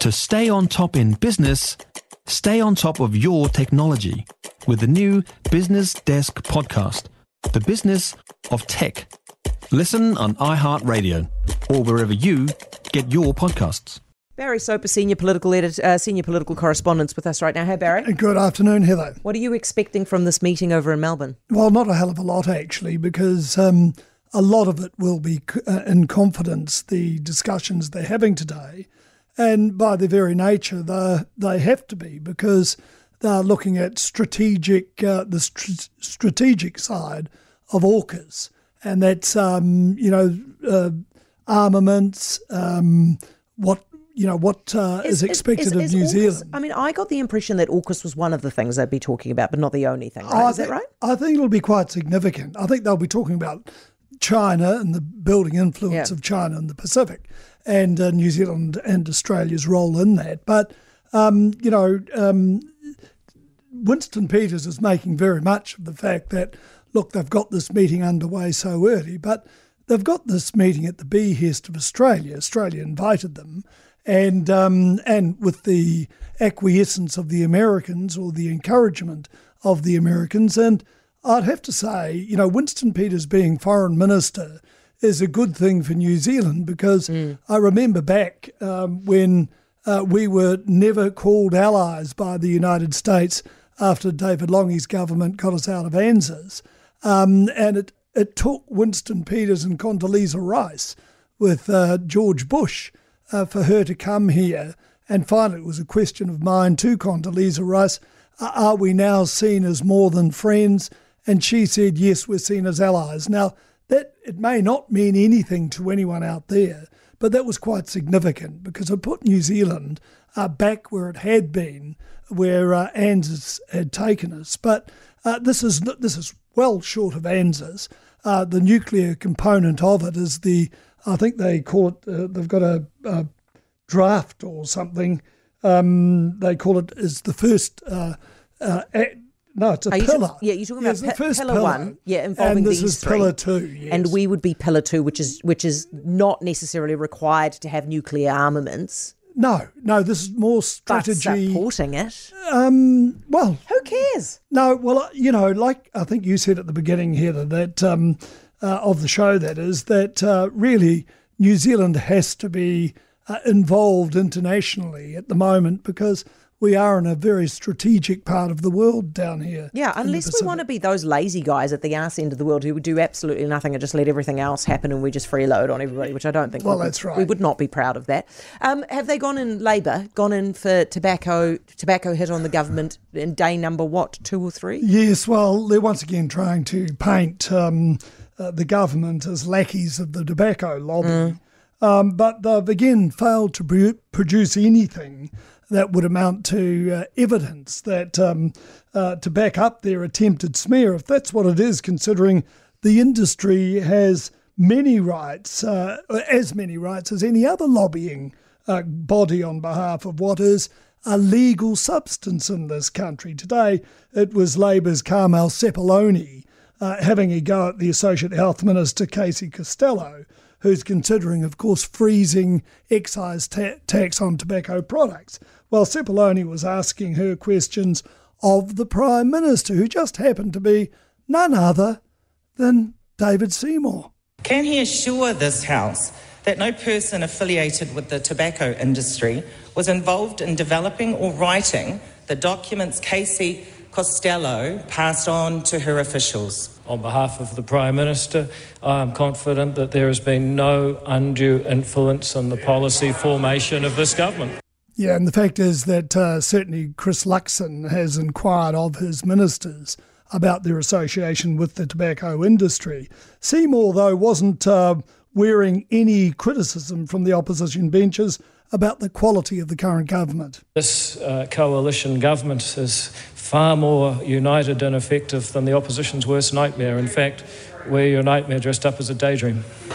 To stay on top in business, stay on top of your technology with the new Business Desk podcast, The Business of Tech. Listen on iHeartRadio or wherever you get your podcasts. Barry Soper, senior political edit, uh, senior political correspondent, with us right now. Hey, Barry. Good afternoon, Heather. What are you expecting from this meeting over in Melbourne? Well, not a hell of a lot actually, because um, a lot of it will be uh, in confidence. The discussions they're having today, and by their very nature, they they have to be because they're looking at strategic uh, the st- strategic side of AUKUS, and that's um, you know uh, armaments. Um, what you know what uh, is, is expected is, is, of New AUKUS, Zealand. I mean, I got the impression that AUKUS was one of the things they'd be talking about, but not the only thing. Right? Is think, that right? I think it'll be quite significant. I think they'll be talking about China and the building influence yeah. of China in the Pacific, and uh, New Zealand and Australia's role in that. But um, you know, um, Winston Peters is making very much of the fact that look, they've got this meeting underway so early, but they've got this meeting at the behest of Australia. Australia invited them and um, and with the acquiescence of the Americans or the encouragement of the Americans. And I'd have to say, you know, Winston Peters being foreign minister is a good thing for New Zealand because mm. I remember back um, when uh, we were never called allies by the United States after David Lange's government got us out of ANZUS. Um, and it, it took Winston Peters and Condoleezza Rice with uh, George Bush uh, for her to come here. And finally, it was a question of mine to Condoleezza Rice are we now seen as more than friends? And she said, yes, we're seen as allies. Now, that it may not mean anything to anyone out there, but that was quite significant because it put New Zealand uh, back where it had been, where uh, ANZUS had taken us. But uh, this is this is well short of ANZUS. Uh, the nuclear component of it is the I think they call it, uh, they've got a, a, draft or something. Um, they call it is the first. Uh, uh, no, it's a pillar. Yeah, you're talking yeah, about the first pillar, pillar, one. Yeah, involving and this these is three. pillar two. Yes. And we would be pillar two, which is which is not necessarily required to have nuclear armaments. No, no, this is more strategy. But supporting it. Um, well, who cares? No, well, you know, like I think you said at the beginning, Heather, that um, uh, of the show, that is, that uh, really New Zealand has to be uh, involved internationally at the moment because we are in a very strategic part of the world down here. Yeah, unless we want to be those lazy guys at the arse end of the world who would do absolutely nothing and just let everything else happen and we just freeload on everybody, which I don't think. Well, that's right. We would not be proud of that. Um, have they gone in Labor, gone in for tobacco, tobacco hit on the government in day number what, two or three? Yes, well, they're once again trying to paint um, uh, the government as lackeys of the tobacco lobby. Mm. Um, but they've again failed to produce anything that would amount to uh, evidence that um, uh, to back up their attempted smear, if that's what it is, considering the industry has many rights, uh, as many rights as any other lobbying uh, body on behalf of what is a legal substance in this country. Today, it was Labor's Carmel Sepuloni uh, having a go at the Associate Health Minister, Casey Costello, who's considering, of course, freezing excise ta- tax on tobacco products. Well, Sepuloni was asking her questions of the Prime Minister, who just happened to be none other than David Seymour. Can he assure this House that no person affiliated with the tobacco industry was involved in developing or writing the documents Casey Costello passed on to her officials? On behalf of the Prime Minister, I am confident that there has been no undue influence on the policy formation of this government. Yeah, and the fact is that uh, certainly Chris Luxon has inquired of his ministers about their association with the tobacco industry. Seymour, though, wasn't uh, wearing any criticism from the opposition benches about the quality of the current government. This uh, coalition government is far more united and effective than the opposition's worst nightmare. In fact, we're your nightmare dressed up as a daydream.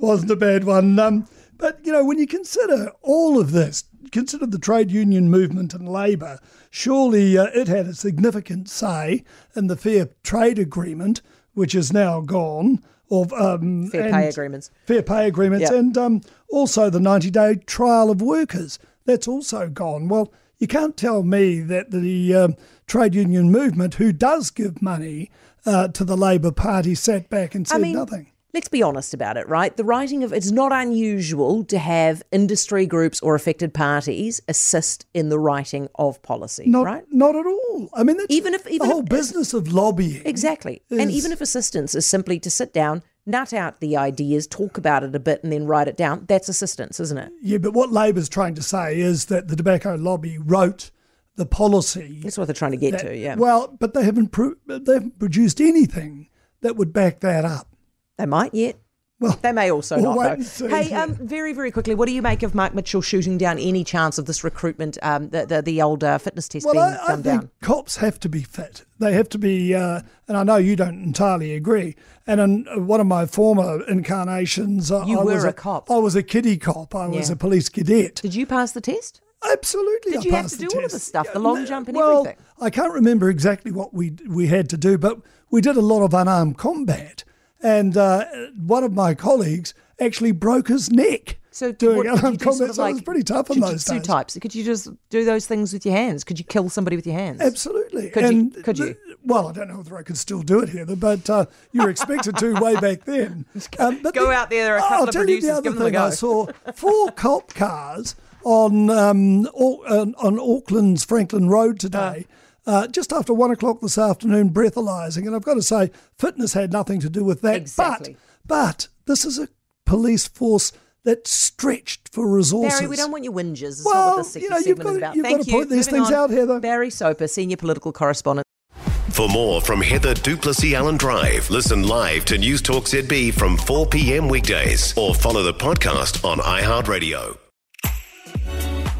Wasn't a bad one. Um, but, you know, when you consider all of this, consider the trade union movement and Labour, surely uh, it had a significant say in the fair trade agreement, which is now gone, or um, Fair pay agreements. Fair pay agreements, Yep. and um, also the 90 day trial of workers. That's also gone. Well, you can't tell me that the um, trade union movement, who does give money uh, to the Labor Party, sat back and said I mean, nothing. let's be honest about it, right? The writing of it's not unusual to have industry groups or affected parties assist in the writing of policy, Not, right? not at all. I mean, that's Even if- even the whole if- business of lobbying. Exactly. and even if assistance is simply to sit down, nut out the ideas, talk about it a bit, and then write it down, that's assistance, isn't it? Yeah, but what Labor's trying to say is that the tobacco lobby wrote the policy. That's what they're trying to get that- to, yeah. Well, but they haven't pro- they haven't produced anything that would back that up. They might yet. Well, They may also we'll not. though. Hey, um, very, very quickly, what do you make of Mark Mitchell shooting down any chance of this recruitment, um, the, the the old uh, fitness test Well, being I, I think down? cops have to be fit. They have to be, uh, and I know you don't entirely agree. And in one of my former incarnations, You I were was a cop. I was a kiddie cop. I was Yeah. a police cadet. Did you pass the test? Absolutely. Did I you have to the do all of test. this stuff, the long jump and well, everything? I can't remember exactly what we we had to do, but we did a lot of unarmed combat. And uh, one of my colleagues actually broke his neck So doing what, unarmed do combat. sort of so it was pretty tough in those days. types? Could you just do those things with your hands? Could you kill somebody with your hands? Absolutely. Could you- and could the- you? well, I don't know whether I could still do it, Heather, but uh, you were expected to way back then. Um, but go out there, there are a couple I'll of tell you the other give them a thing go. I saw four cop cars on um, on on Auckland's Franklin Road today. Uh, Uh, just after one o'clock this afternoon, breathalyzing, and I've got to say, fitness had nothing to do with that. Exactly. But, but this is a police force that's stretched for resources. Barry, we don't want your whinges. It's not Well, what this you know, you've got to- about. you've got to you. point these Moving things on. out, Heather. Barry Soper, senior political correspondent. For more from Heather du Plessis-Allen Drive, listen live to News Talk ZB from 4 p.m. weekdays or follow the podcast on iHeartRadio.